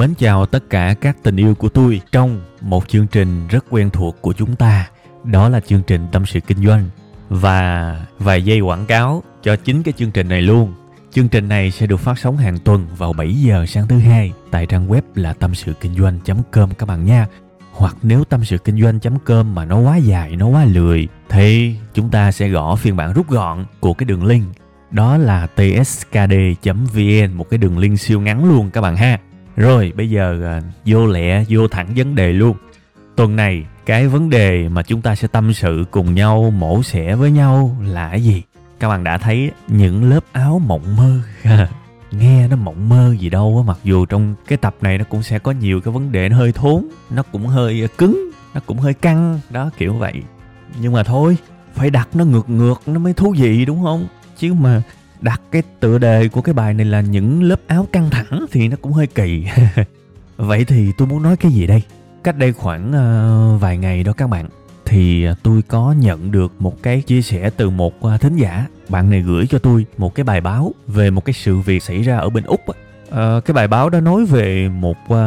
Mến chào tất cả các tình yêu của tôi trong một chương trình rất quen thuộc của chúng ta. Đó là chương trình Tâm sự Kinh doanh. Và vài giây quảng cáo cho chính cái chương trình này luôn. Chương trình này sẽ được phát sóng hàng tuần vào 7 giờ sáng thứ hai tại trang web là tâm sự kinh doanh.com các bạn nha. Hoặc nếu tâm sự kinh doanh.com mà nó quá dài, nó quá lười thì chúng ta sẽ gõ phiên bản rút gọn của cái đường link đó là tskd.vn một cái đường link siêu ngắn luôn các bạn ha rồi bây giờ à, vô lẹ vô thẳng vấn đề luôn. Tuần này cái vấn đề mà chúng ta sẽ tâm sự cùng nhau mổ xẻ với nhau là cái gì? Các bạn đã thấy những lớp áo mộng mơ nghe nó mộng mơ gì đâu á mặc dù trong cái tập này nó cũng sẽ có nhiều cái vấn đề nó hơi thốn nó cũng hơi à, cứng nó cũng hơi căng đó kiểu vậy. Nhưng mà thôi phải đặt nó ngược ngược nó mới thú vị đúng không? Chứ mà đặt cái tựa đề của cái bài này là những lớp áo căng thẳng thì nó cũng hơi kỳ. Vậy thì tôi muốn nói cái gì đây? Cách đây khoảng uh, vài ngày đó các bạn thì ờ, tôi có nhận được một cái chia sẻ từ một uh, thính giả. Bạn này gửi cho tôi một cái bài báo về một cái sự việc xảy ra ở bên úc uh, cái bài báo đó nói về một uh,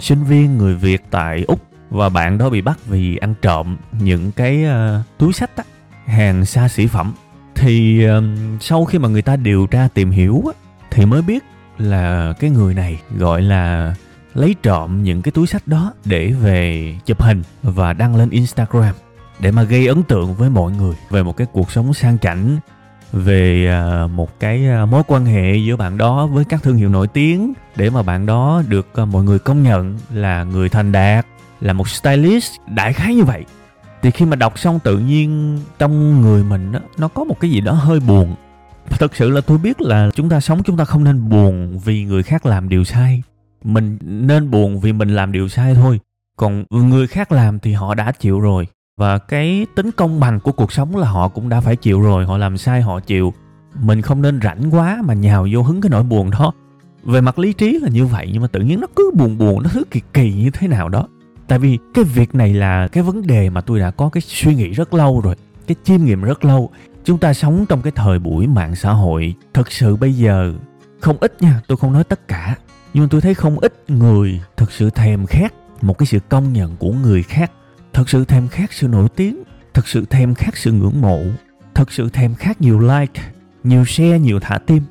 sinh viên người việt tại úc và bạn đó bị bắt vì ăn trộm những cái uh, túi sách á, hàng xa xỉ phẩm thì sau khi mà người ta điều tra tìm hiểu á, thì mới biết là cái người này gọi là lấy trộm những cái túi sách đó để về chụp hình và đăng lên Instagram để mà gây ấn tượng với mọi người về một cái cuộc sống sang chảnh về à, một cái à, mối quan hệ giữa bạn đó với các thương hiệu nổi tiếng để mà bạn đó được à, mọi người công nhận là người thành đạt là một stylist đại khái như vậy thì khi mà đọc xong tự nhiên trong người mình đó, nó có một cái gì đó hơi buồn. Thật sự là tôi biết là chúng ta sống chúng ta không nên buồn vì người khác làm điều sai. Mình nên buồn vì mình làm điều sai thôi. Còn người khác làm thì họ đã chịu rồi. Và cái tính công bằng của cuộc sống là họ cũng đã phải chịu rồi. Họ làm sai họ chịu. Mình không nên rảnh quá mà nhào vô hứng cái nỗi buồn đó. Về mặt lý trí là như vậy nhưng mà tự nhiên nó cứ buồn buồn nó thứ kỳ kỳ như thế nào đó tại vì cái việc này là cái vấn đề mà tôi đã có cái suy nghĩ rất lâu rồi cái chiêm nghiệm rất lâu. Chúng ta sống trong cái thời buổi mạng xã hội thực sự bây giờ không ít nha tôi không nói tất cả. Nhưng tôi thấy không ít người thực sự thèm khát một cái sự công nhận của người khác thực sự thèm khát sự nổi tiếng thực sự thèm khát sự ngưỡng mộ thực sự thèm khát nhiều like nhiều share nhiều thả tim.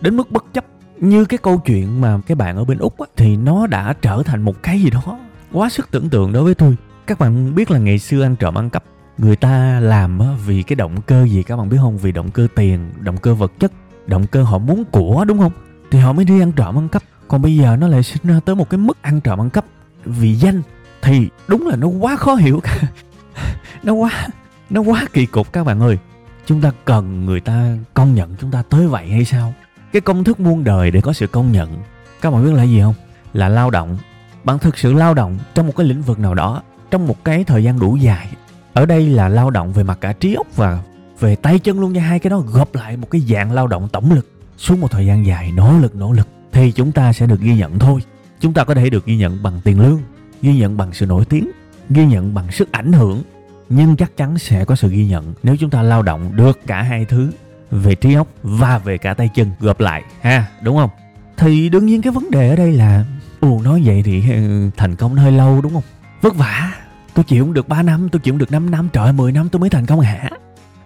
Đến mức bất chấp như cái câu chuyện mà cái bạn ở bên úc á, thì nó đã trở thành một cái gì đó quá sức tưởng tượng đối với tôi. Các bạn biết là ngày xưa ăn trộm ăn cắp, người ta làm vì cái động cơ gì các bạn biết không? Vì động cơ tiền, động cơ vật chất, động cơ họ muốn của, đúng không? Thì họ mới đi ăn trộm ăn cắp. Còn bây giờ nó lại sinh ra tới một cái mức ăn trộm ăn cắp. Vì danh thì đúng là nó quá khó hiểu. Nó quá nó quá kỳ cục các bạn ơi. Chúng ta cần người ta công nhận chúng ta tới vậy hay sao? Cái công thức muôn đời để có sự công nhận. Các bạn biết là gì không? Là lao động bạn thực sự lao động trong một cái lĩnh vực nào đó, trong một cái thời gian đủ dài. Ở đây là lao động về mặt cả trí óc và về tay chân luôn nha. Hai cái đó gộp lại một cái dạng lao động tổng lực suốt một thời gian dài, nỗ lực nỗ lực, thì chúng ta sẽ được ghi nhận thôi. Chúng ta có thể được ghi nhận bằng tiền lương, ghi nhận bằng sự nổi tiếng, ghi nhận bằng sức ảnh hưởng, nhưng chắc chắn sẽ có sự ghi nhận nếu chúng ta lao động được cả hai thứ về trí óc và về cả tay chân gộp lại, ha, đúng không? Thì đương nhiên cái vấn đề ở đây là ồ, nói vậy thì ừ, thành công nó hơi lâu đúng không? Vất vả. Tôi chịu cũng được 3 năm, tôi chịu cũng được 5 năm, trời 10 năm tôi mới thành công hả?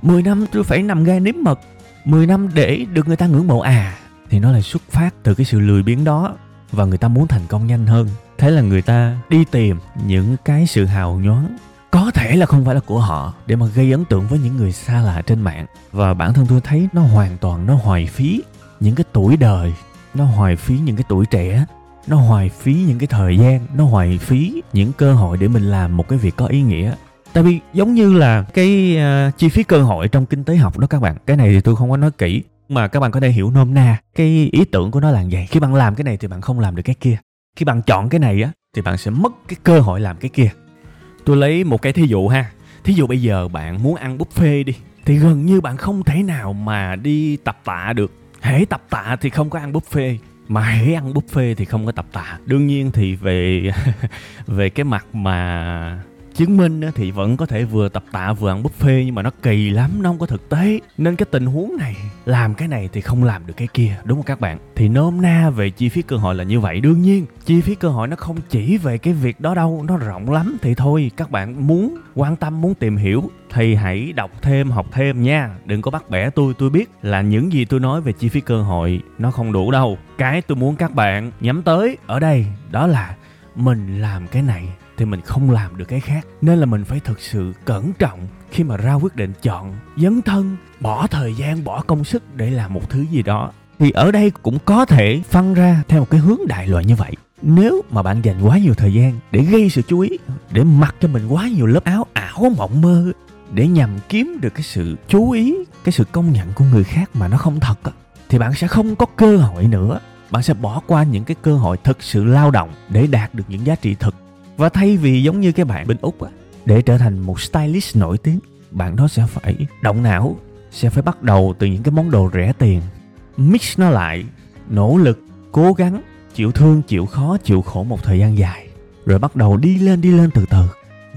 10 năm tôi phải nằm gai nếm mật. 10 năm để được người ta ngưỡng mộ. À thì nó lại xuất phát từ cái sự lười biếng đó và người ta muốn thành công nhanh hơn. Thế là người ta đi tìm những cái sự hào nhoáng. Có thể là không phải là của họ, để mà gây ấn tượng với những người xa lạ trên mạng. Và bản thân tôi thấy nó hoàn toàn, nó hoài phí những cái tuổi đời, nó hoài phí những cái tuổi trẻ nó hoài phí những cái thời gian nó hoài phí những cơ hội để mình làm một cái việc có ý nghĩa. Tại vì giống như là cái uh, chi phí cơ hội trong kinh tế học đó các bạn. Cái này thì tôi không có nói kỹ mà các bạn có thể hiểu nôm na. Cái ý tưởng của nó là vậy. Khi bạn làm cái này thì bạn không làm được cái kia. Khi bạn chọn cái này á thì bạn sẽ mất cái cơ hội làm cái kia. Tôi lấy một cái thí dụ ha. Thí dụ bây giờ bạn muốn ăn buffet đi thì gần như bạn không thể nào mà đi tập tạ được. Hễ tập tạ thì không có ăn buffet mà hễ ăn buffet thì không có tập tạ. Đương nhiên thì về về cái mặt mà chứng minh thì vẫn có thể vừa tập tạ vừa ăn buffet, nhưng mà nó kỳ lắm, nó không có thực tế. Nên cái tình huống này, làm cái này thì không làm được cái kia, đúng không các bạn? Thì nôm na về chi phí cơ hội là như vậy. Đương nhiên, chi phí cơ hội nó không chỉ về cái việc đó đâu, nó rộng lắm. Thì thôi, các bạn muốn quan tâm, muốn tìm hiểu thì hãy đọc thêm, học thêm nha. Đừng có bắt bẻ tôi tôi biết là những gì tôi nói về chi phí cơ hội nó không đủ đâu. Cái tôi muốn các bạn nhắm tới ở đây, đó là mình làm cái này thì mình không làm được cái khác. Nên là mình phải thực sự cẩn trọng khi mà ra quyết định chọn dấn thân, bỏ thời gian, bỏ công sức để làm một thứ gì đó. Thì ở đây cũng có thể phân ra theo một cái hướng đại loại như vậy. Nếu mà bạn dành quá nhiều thời gian để gây sự chú ý, để mặc cho mình quá nhiều lớp áo ảo mộng mơ, để nhằm kiếm được cái sự chú ý, cái sự công nhận của người khác mà nó không thật thì bạn sẽ không có cơ hội nữa. Bạn sẽ bỏ qua những cái cơ hội thực sự lao động để đạt được những giá trị thực và thay vì giống như cái bạn bên úc á, để trở thành một stylist nổi tiếng, bạn đó sẽ phải động não, sẽ phải bắt đầu từ những cái món đồ rẻ tiền. Mix nó lại, nỗ lực, cố gắng, chịu thương, chịu khó, chịu khổ một thời gian dài. Rồi bắt đầu đi lên đi lên từ từ.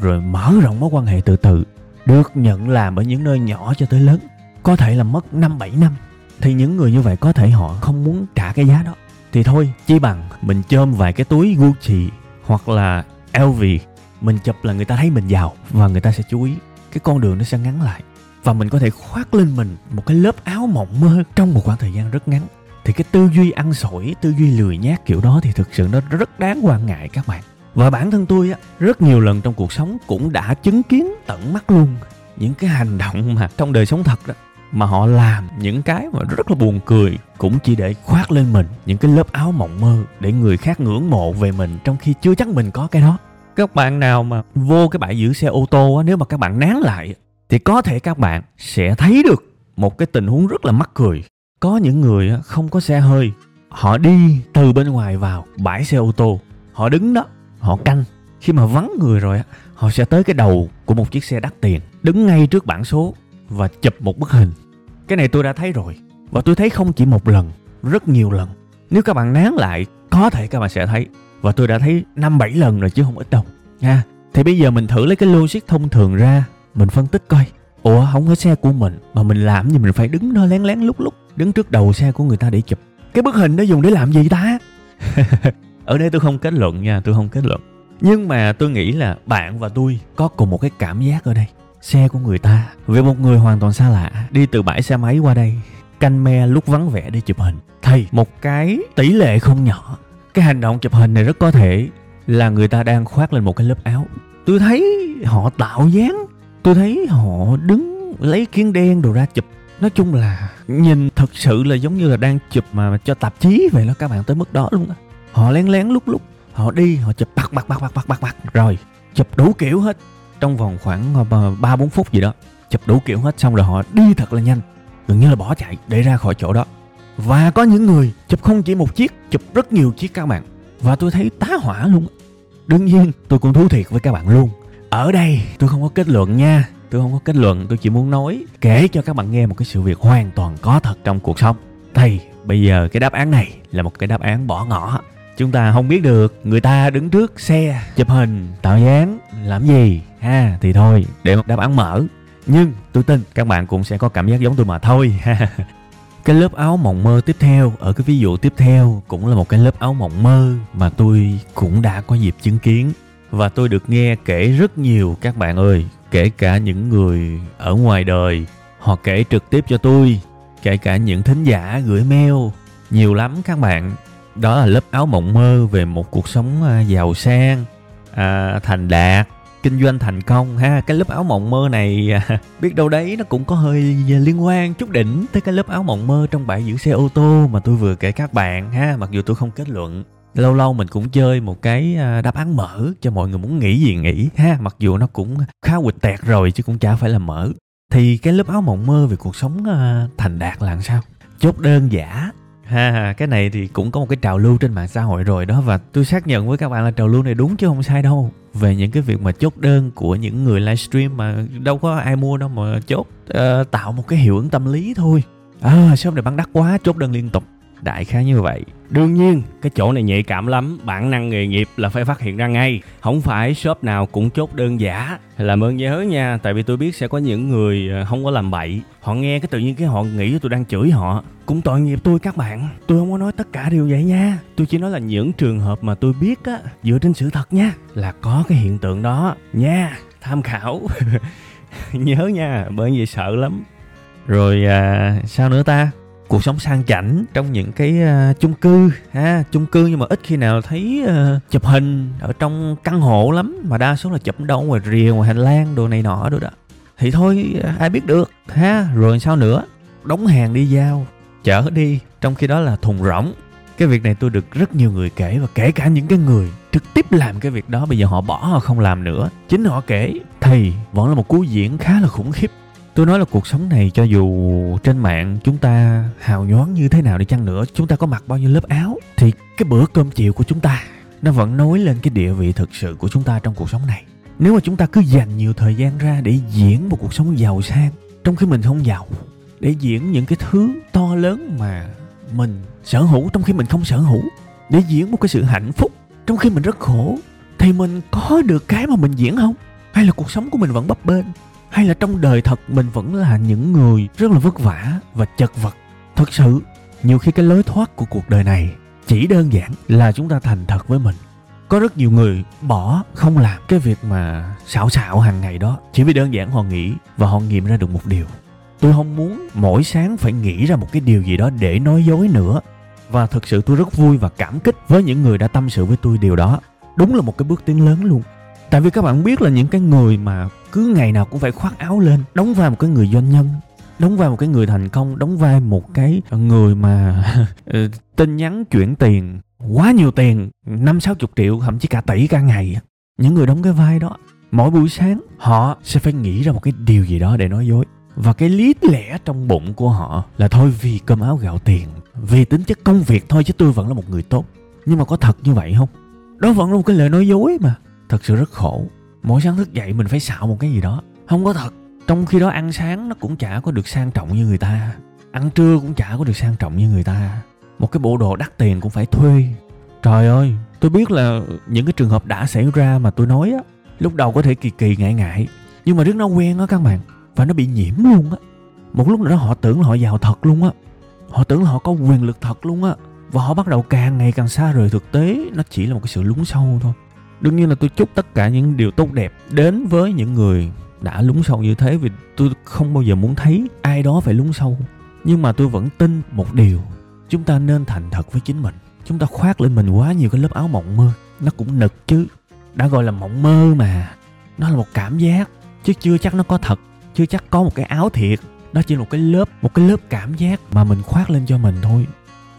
Rồi mở rộng mối quan hệ từ từ, được nhận làm ở những nơi nhỏ cho tới lớn. Có thể là mất năm, bảy năm, thì những người như vậy có thể họ không muốn trả cái giá đó. Thì thôi, chi bằng mình chôm vài cái túi Gucci hoặc là LV mình chụp là người ta thấy mình giàu và người ta sẽ chú ý. Cái con đường nó sẽ ngắn lại và mình có thể khoác lên mình một cái lớp áo mộng mơ trong một khoảng thời gian rất ngắn. Thì cái tư duy ăn sổi, tư duy lười nhác kiểu đó thì thực sự nó rất đáng quan ngại các bạn. Và bản thân tôi á, rất nhiều lần trong cuộc sống cũng đã chứng kiến tận mắt luôn những cái hành động mà trong đời sống thật đó, mà họ làm những cái mà rất là buồn cười, cũng chỉ để khoác lên mình những cái lớp áo mộng mơ để người khác ngưỡng mộ về mình trong khi chưa chắc mình có cái đó các bạn nào mà vô cái bãi giữ xe ô tô á, nếu mà các bạn nán lại thì có thể các bạn sẽ thấy được một cái tình huống rất là mắc cười. Có những người không có xe hơi, họ đi từ bên ngoài vào bãi xe ô tô, họ đứng đó, họ canh. Khi mà vắng người rồi á, họ sẽ tới cái đầu của một chiếc xe đắt tiền, đứng ngay trước bảng số và chụp một bức hình. Cái này tôi đã thấy rồi, và tôi thấy không chỉ một lần, rất nhiều lần. Nếu các bạn nán lại, có thể các bạn sẽ thấy và tôi đã thấy năm bảy lần rồi chứ không ít đâu, nha. Thì bây giờ mình thử lấy cái logic thông thường ra, mình phân tích coi. Ủa, không có xe của mình mà mình làm gì mình phải đứng đó lén lén lúc lúc đứng trước đầu xe của người ta để chụp. Cái bức hình đó dùng để làm gì ta? Ở đây tôi không kết luận nha, tôi không kết luận. Nhưng mà tôi nghĩ là bạn và tôi có cùng một cái cảm giác ở đây. Xe của người ta về một người hoàn toàn xa lạ, đi từ bãi xe máy qua đây, canh me lúc vắng vẻ để chụp hình. Thì một cái tỷ lệ không nhỏ cái hành động chụp hình này rất có thể là người ta đang khoác lên một cái lớp áo. Tôi thấy họ tạo dáng. Tôi thấy họ đứng, lấy kiến đen đồ ra chụp. Nói chung là nhìn thật sự là giống như là đang chụp mà cho tạp chí vậy đó, các bạn, tới mức đó luôn á. Họ lén lén lúc lúc họ đi, họ chụp bạc bạc bạc bạc bạc bạc bạc. Rồi, chụp đủ kiểu hết. Trong vòng khoảng ờ, ba, bốn phút gì đó, chụp đủ kiểu hết, xong rồi họ đi thật là nhanh. Gần như là bỏ chạy để ra khỏi chỗ đó và có những người chụp không chỉ một chiếc, chụp rất nhiều chiếc các bạn. Và tôi thấy tá hỏa luôn. Đương nhiên, tôi cũng thú thiệt với các bạn luôn. Ở đây, tôi không có kết luận nha. Tôi không có kết luận, tôi chỉ muốn nói, kể cho các bạn nghe một cái sự việc hoàn toàn có thật trong cuộc sống. Thì bây giờ cái đáp án này là một cái đáp án bỏ ngỏ. Chúng ta không biết được, người ta đứng trước xe, chụp hình, tạo dáng, làm gì? Ha, thì thôi, để một đáp án mở. Nhưng, tôi tin các bạn cũng sẽ có cảm giác giống tôi mà thôi. cái lớp áo mộng mơ tiếp theo ở cái ví dụ tiếp theo cũng là một cái lớp áo mộng mơ mà tôi cũng đã có dịp chứng kiến. Và tôi được nghe kể rất nhiều các bạn ơi kể cả những người ở ngoài đời họ kể trực tiếp cho tôi kể cả những thính giả gửi mail. Nhiều lắm các bạn. Đó là lớp áo mộng mơ về một cuộc sống à, giàu sang à, thành đạt kinh doanh thành công ha. Cái lớp áo mộng mơ này, biết đâu đấy nó cũng có hơi à, liên quan chút đỉnh tới cái lớp áo mộng mơ trong bãi giữ xe ô tô mà tôi vừa kể các bạn ha. Mặc dù tôi không kết luận, lâu lâu mình cũng chơi một cái à, đáp án mở cho mọi người muốn nghĩ gì nghĩ ha. Mặc dù nó cũng khá quịch tẹt rồi chứ cũng chả phải là mở. Thì cái lớp áo mộng mơ về cuộc sống à, thành đạt là làm sao? Chốt đơn giả ha cái này thì cũng có một cái trào lưu trên mạng xã hội rồi đó và tôi xác nhận với các bạn là trào lưu này đúng chứ không sai đâu. Về những cái việc mà chốt đơn của những người livestream mà đâu có ai mua đâu mà chốt uh, tạo một cái hiệu ứng tâm lý thôi. À shop này bán đắt quá chốt đơn liên tục đại khái như vậy Đương nhiên, cái chỗ này nhạy cảm lắm, bản năng nghề nghiệp là phải phát hiện ra ngay. Không phải shop nào cũng chốt đơn giả. Làm ơn nhớ nha, tại vì tôi biết sẽ có những người ờ, không có làm bậy. Họ nghe cái tự nhiên cái họ nghĩ tôi đang chửi họ. Cũng tội nghiệp tôi các bạn. Tôi không có nói tất cả điều vậy nha. Tôi chỉ nói là những trường hợp mà tôi biết á, dựa trên sự thật nha, là có cái hiện tượng đó nha. Tham khảo. nhớ nha, bởi vì sợ lắm. rồi à, sao nữa ta cuộc sống sang chảnh trong những cái uh, chung cư ha chung cư nhưng mà ít khi nào thấy uh, chụp hình ở trong căn hộ lắm mà đa số là chụp đâu ngoài rìa ngoài hành lang đồ này nọ đồ đó. Thì thôi ờ, ai biết được ha rồi sao nữa? Đóng hàng đi giao chở đi trong khi đó là thùng rỗng. Cái việc này tôi được rất nhiều người kể và kể cả những cái người trực tiếp làm cái việc đó bây giờ họ bỏ họ không làm nữa. Chính họ kể thì vẫn là một cú diễn khá là khủng khiếp tôi nói là cuộc sống này cho dù trên mạng chúng ta hào nhoáng như thế nào đi chăng nữa, chúng ta có mặc bao nhiêu lớp áo, thì cái bữa cơm chiều của chúng ta nó vẫn nối lên cái địa vị thực sự của chúng ta trong cuộc sống này. Nếu mà chúng ta cứ dành nhiều thời gian ra để diễn một cuộc sống giàu sang, trong khi mình không giàu, để diễn những cái thứ to lớn mà mình sở hữu, trong khi mình không sở hữu, để diễn một cái sự hạnh phúc, trong khi mình rất khổ, thì mình có được cái mà mình diễn không? Hay là cuộc sống của mình vẫn bấp bênh? Hay là trong đời thật mình vẫn là những người rất là vất vả và chật vật? Thật sự, nhiều khi cái lối thoát của cuộc đời này chỉ đơn giản là chúng ta thành thật với mình. Có rất nhiều người bỏ không làm cái việc mà xạo xạo hàng ngày đó chỉ vì đơn giản họ nghĩ và họ nghiệm ra được một điều. Tôi không muốn mỗi sáng phải nghĩ ra một cái điều gì đó để nói dối nữa. Và thực sự tôi rất vui và cảm kích với những người đã tâm sự với tôi điều đó. Đúng là một cái bước tiến lớn luôn. Tại vì các bạn biết là những cái người mà cứ ngày nào cũng phải khoác áo lên, đóng vai một cái người doanh nhân, đóng vai một cái người thành công, đóng vai một cái người mà ờ, tin nhắn chuyển tiền, quá nhiều tiền, năm sáu chục triệu, thậm chí cả tỷ cả ngày. Những người đóng cái vai đó, mỗi buổi sáng họ sẽ phải nghĩ ra một cái điều gì đó để nói dối. Và cái lý lẽ trong bụng của họ là thôi vì cơm áo gạo tiền, vì tính chất công việc thôi chứ tôi vẫn là một người tốt. Nhưng mà có thật như vậy không? Đó vẫn là một cái lời nói dối mà. Thật sự rất khổ mỗi sáng thức dậy mình phải xạo một cái gì đó. Không có thật. Trong khi đó ăn sáng nó cũng chả có được sang trọng như người ta. Ăn trưa cũng chả có được sang trọng như người ta. Một cái bộ đồ đắt tiền cũng phải thuê. Trời ơi, tôi biết là những cái trường hợp đã xảy ra mà tôi nói á, lúc đầu có thể kỳ kỳ ngại ngại, nhưng mà rất nó quen á các bạn, và nó bị nhiễm luôn á. Một lúc nữa họ tưởng là họ giàu thật luôn á. Họ tưởng là họ có quyền lực thật luôn á, và họ bắt đầu càng ngày càng xa rời thực tế, nó chỉ là một cái sự lún sâu thôi đương nhiên là tôi chúc tất cả những điều tốt đẹp đến với những người đã lún sâu như thế, vì tôi không bao giờ muốn thấy ai đó phải lún sâu. Nhưng mà tôi vẫn tin một điều, chúng ta nên thành thật với chính mình. Chúng ta khoác lên mình quá nhiều cái lớp áo mộng mơ, nó cũng nực chứ. Đã gọi là mộng mơ mà, nó là một cảm giác, chứ chưa chắc nó có thật, chưa chắc có một cái áo thiệt. Đó chỉ là một cái lớp, một cái lớp cảm giác mà mình khoác lên cho mình thôi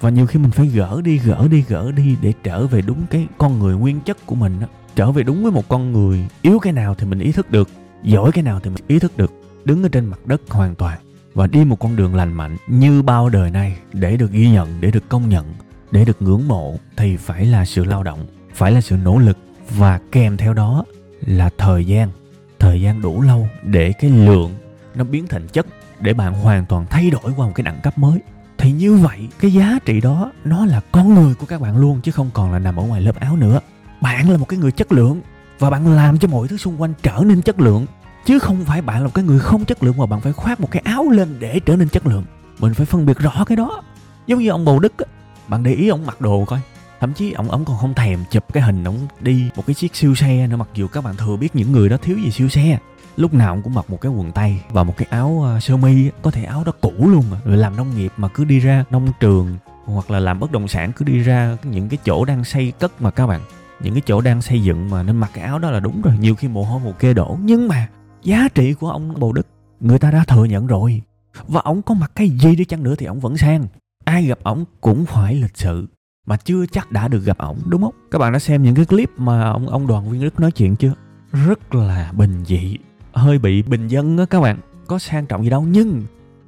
và nhiều khi mình phải gỡ đi gỡ đi gỡ đi để trở về đúng cái con người nguyên chất của mình đó trở về đúng với một con người yếu cái nào thì mình ý thức được, giỏi cái nào thì mình ý thức được. Đứng ở trên mặt đất hoàn toàn và đi một con đường lành mạnh như bao đời nay để được ghi nhận, để được công nhận, để được ngưỡng mộ thì phải là sự lao động, phải là sự nỗ lực. Và kèm theo đó là thời gian thời gian đủ lâu để cái lượng nó biến thành chất để bạn hoàn toàn thay đổi qua một cái đẳng cấp mới thì như vậy, cái giá trị đó, nó là con người của các bạn luôn, chứ không còn là nằm ở ngoài lớp áo nữa. Bạn là một cái người chất lượng, và bạn làm cho mọi thứ xung quanh trở nên chất lượng. Chứ không phải bạn là một cái người không chất lượng mà bạn phải khoác một cái áo lên để trở nên chất lượng. Mình phải phân biệt rõ cái đó. Giống như ông bầu đức á, bạn để ý ông mặc đồ coi. Thậm chí ông ông còn không thèm chụp cái hình ông đi một cái chiếc siêu xe nữa, mặc dù các bạn thừa biết những người đó thiếu gì siêu xe lúc nào ông cũng mặc một cái quần tây và một cái áo ờ, sơ mi có thể áo đó cũ luôn à. rồi làm nông nghiệp mà cứ đi ra nông trường hoặc là làm bất động sản cứ đi ra những cái chỗ đang xây cất mà các bạn, những cái chỗ đang xây dựng mà nên mặc cái áo đó là đúng rồi. Nhiều khi mồ hôi mồ kê đổ. Nhưng mà giá trị của ông Bồ đức, người ta đã thừa nhận rồi. Và ông có mặc cái gì đi chăng nữa thì ông vẫn sang. Ai gặp ông cũng phải lịch sự mà chưa chắc đã được gặp ổng đúng không? Các bạn đã xem những cái clip mà ông ông đoàn viên đức nói chuyện chưa? Rất là bình dị hơi bị bình dân á các bạn, có sang trọng gì đâu. Nhưng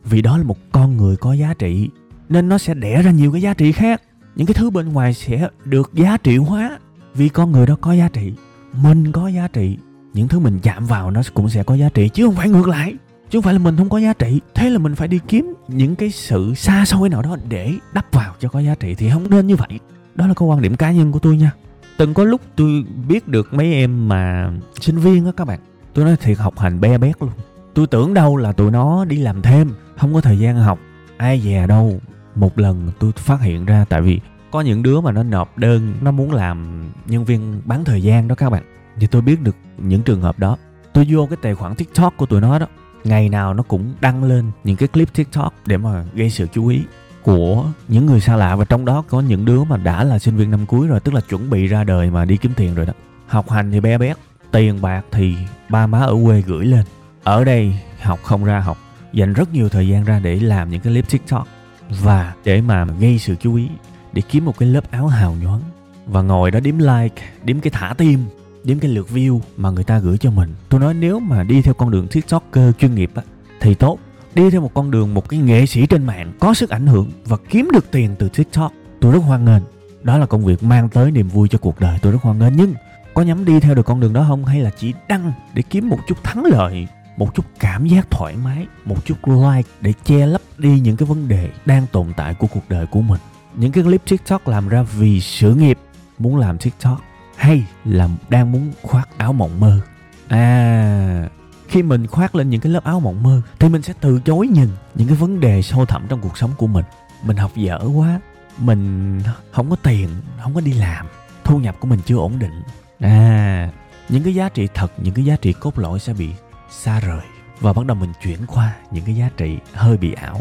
vì đó là một con người có giá trị, nên nó sẽ đẻ ra nhiều cái giá trị khác. Những cái thứ bên ngoài sẽ được giá trị hóa vì con người đó có giá trị. Mình có giá trị, những thứ mình chạm vào nó cũng sẽ có giá trị, chứ không phải ngược lại. Chứ không phải là mình không có giá trị. Thế là mình phải đi kiếm những cái sự xa xôi nào đó để đắp vào cho có giá trị thì không nên như vậy. Đó là cái quan điểm cá nhân của tôi nha. Từng có lúc tôi biết được mấy em mà sinh viên á các bạn tôi nói thiệt học hành be bét luôn. Tôi tưởng đâu là tụi nó đi làm thêm, không có thời gian học. Ai dè đâu. Một lần tôi phát hiện ra tại vì có những đứa mà nó nộp đơn, nó muốn làm nhân viên bán thời gian đó các bạn. Thì tôi biết được những trường hợp đó. Tôi vô cái tài khoản tiktok của tụi nó đó. Ngày nào nó cũng đăng lên những cái clip tiktok để mà gây sự chú ý của những người xa lạ. Và trong đó có những đứa mà đã là sinh viên năm cuối rồi, tức là chuẩn bị ra đời mà đi kiếm tiền rồi đó. Học hành thì bé bét tiền bạc thì ba má ở quê gửi lên. Ở đây học không ra học, dành rất nhiều thời gian ra để làm những cái clip tiktok. Và để mà gây sự chú ý, để kiếm một cái lớp áo hào nhoáng. Và ngồi đó đếm like, đếm cái thả tim, đếm cái lượt view mà người ta gửi cho mình. Tôi nói nếu mà đi theo con đường tiktoker chuyên nghiệp á, thì tốt. Đi theo một con đường, một cái nghệ sĩ trên mạng có sức ảnh hưởng và kiếm được tiền từ tiktok, tôi rất hoan nghênh. Đó là công việc mang tới niềm vui cho cuộc đời tôi rất hoan nghênh. Nhưng có nhắm đi theo được con đường đó không? Hay là chỉ đăng để kiếm một chút thắng lợi, một chút cảm giác thoải mái, một chút like để che lấp đi những cái vấn đề đang tồn tại của cuộc đời của mình? Những cái clip tiktok làm ra vì sự nghiệp, muốn làm tiktok hay là đang muốn khoác áo mộng mơ? À khi mình khoác lên những cái lớp áo mộng mơ thì mình sẽ từ chối nhìn những cái vấn đề sâu thẳm trong cuộc sống của mình. Mình học dở quá, mình không có tiền, không có đi làm, thu nhập của mình chưa ổn định à những cái giá trị thật, những cái giá trị cốt lõi sẽ bị xa rời và bắt đầu mình chuyển qua những cái giá trị hơi bị ảo.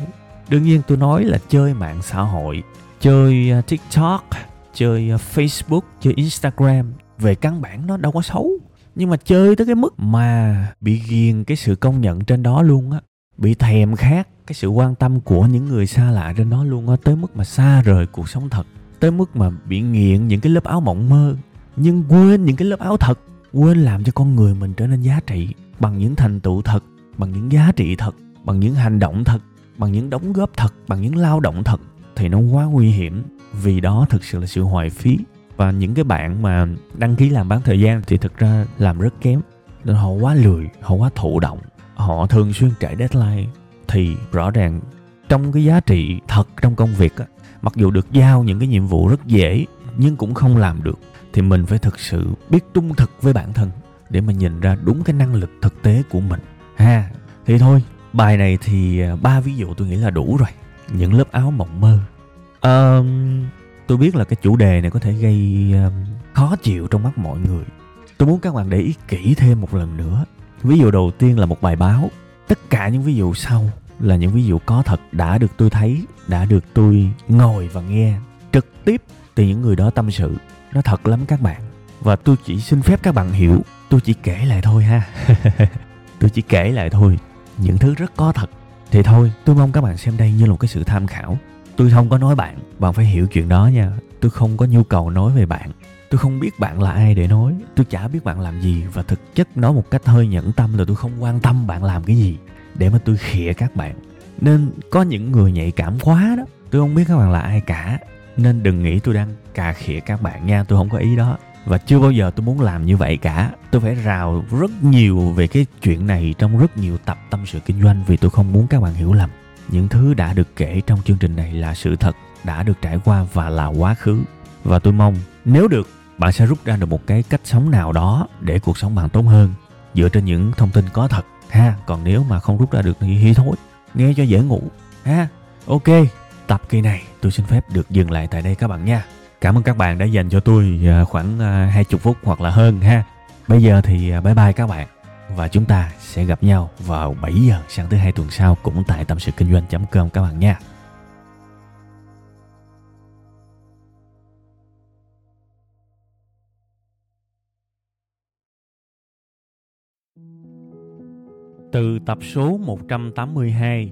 Đương nhiên tôi nói là chơi mạng xã hội, chơi à, tiktok, chơi à, facebook, chơi instagram về căn bản nó đâu có xấu. Nhưng mà chơi tới cái mức mà bị ghiền cái sự công nhận trên đó luôn á, bị thèm khát cái sự quan tâm của những người xa lạ trên đó luôn á, tới mức mà xa rời cuộc sống thật, tới mức mà bị nghiện những cái lớp áo mộng mơ nhưng quên những cái lớp áo thật, quên làm cho con người mình trở nên giá trị bằng những thành tựu thật, bằng những giá trị thật, bằng những hành động thật, bằng những đóng góp thật, bằng những lao động thật thì nó quá nguy hiểm. Vì đó thực sự là sự hoài phí. Và những cái bạn mà đăng ký làm bán thời gian thì thực ra làm rất kém. Nên họ quá lười, họ quá thụ động. Họ thường xuyên trễ deadline. Thì rõ ràng trong cái giá trị thật trong công việc á, mặc dù được giao những cái nhiệm vụ rất dễ nhưng cũng không làm được thì mình phải thực sự biết trung thực với bản thân để mà nhìn ra đúng cái năng lực thực tế của mình. Ha thì thôi bài này thì à, ba ví dụ tôi nghĩ là đủ rồi. Những lớp áo mộng mơ. Um, tôi biết là cái chủ đề này có thể gây um, khó chịu trong mắt mọi người. Tôi muốn các bạn để ý kỹ thêm một lần nữa. Ví dụ đầu tiên là một bài báo. Tất cả những ví dụ sau là những ví dụ có thật đã được tôi thấy đã được tôi ngồi và nghe trực tiếp từ những người đó tâm sự. Nó thật lắm các bạn. Và tôi chỉ xin phép các bạn hiểu, tôi chỉ kể lại thôi ha. Tôi chỉ kể lại thôi, những thứ rất có thật. Thì thôi, tôi mong các bạn xem đây như là một cái sự tham khảo. Tôi không có nói bạn bạn phải hiểu chuyện đó nha. Tôi không có nhu cầu nói về bạn. Tôi không biết bạn là ai để nói. Tôi chả biết bạn làm gì và thực chất nói một cách hơi nhẫn tâm là tôi không quan tâm bạn làm cái gì để mà tôi khịa các bạn. Nên có những người nhạy cảm quá đó. Tôi không biết các bạn là ai cả nên đừng nghĩ tôi đang cà khịa các bạn nha tôi không có ý đó. Và chưa bao giờ tôi muốn làm như vậy cả. Tôi phải rào rất nhiều về cái chuyện này trong rất nhiều tập tâm sự kinh doanh vì tôi không muốn các bạn hiểu lầm. Những thứ đã được kể trong chương trình này là sự thật đã được trải qua và là quá khứ. Và tôi mong nếu được bạn sẽ rút ra được một cái cách sống nào đó để cuộc sống bạn tốt hơn. Dựa trên những thông tin có thật ha. Còn nếu mà không rút ra được thì, hy thôi nghe cho dễ ngủ ha. Ok. Tập kỳ này tôi xin phép được dừng lại tại đây các bạn nha. Cảm ơn các bạn đã dành cho tôi à, khoảng à, 20 phút hoặc là hơn ha. Bây giờ thì à, bye bye các bạn và chúng ta sẽ gặp nhau vào 7 giờ sáng thứ hai tuần sau cũng tại tâm sự kinh doanh.com các bạn nha. Từ tập số 182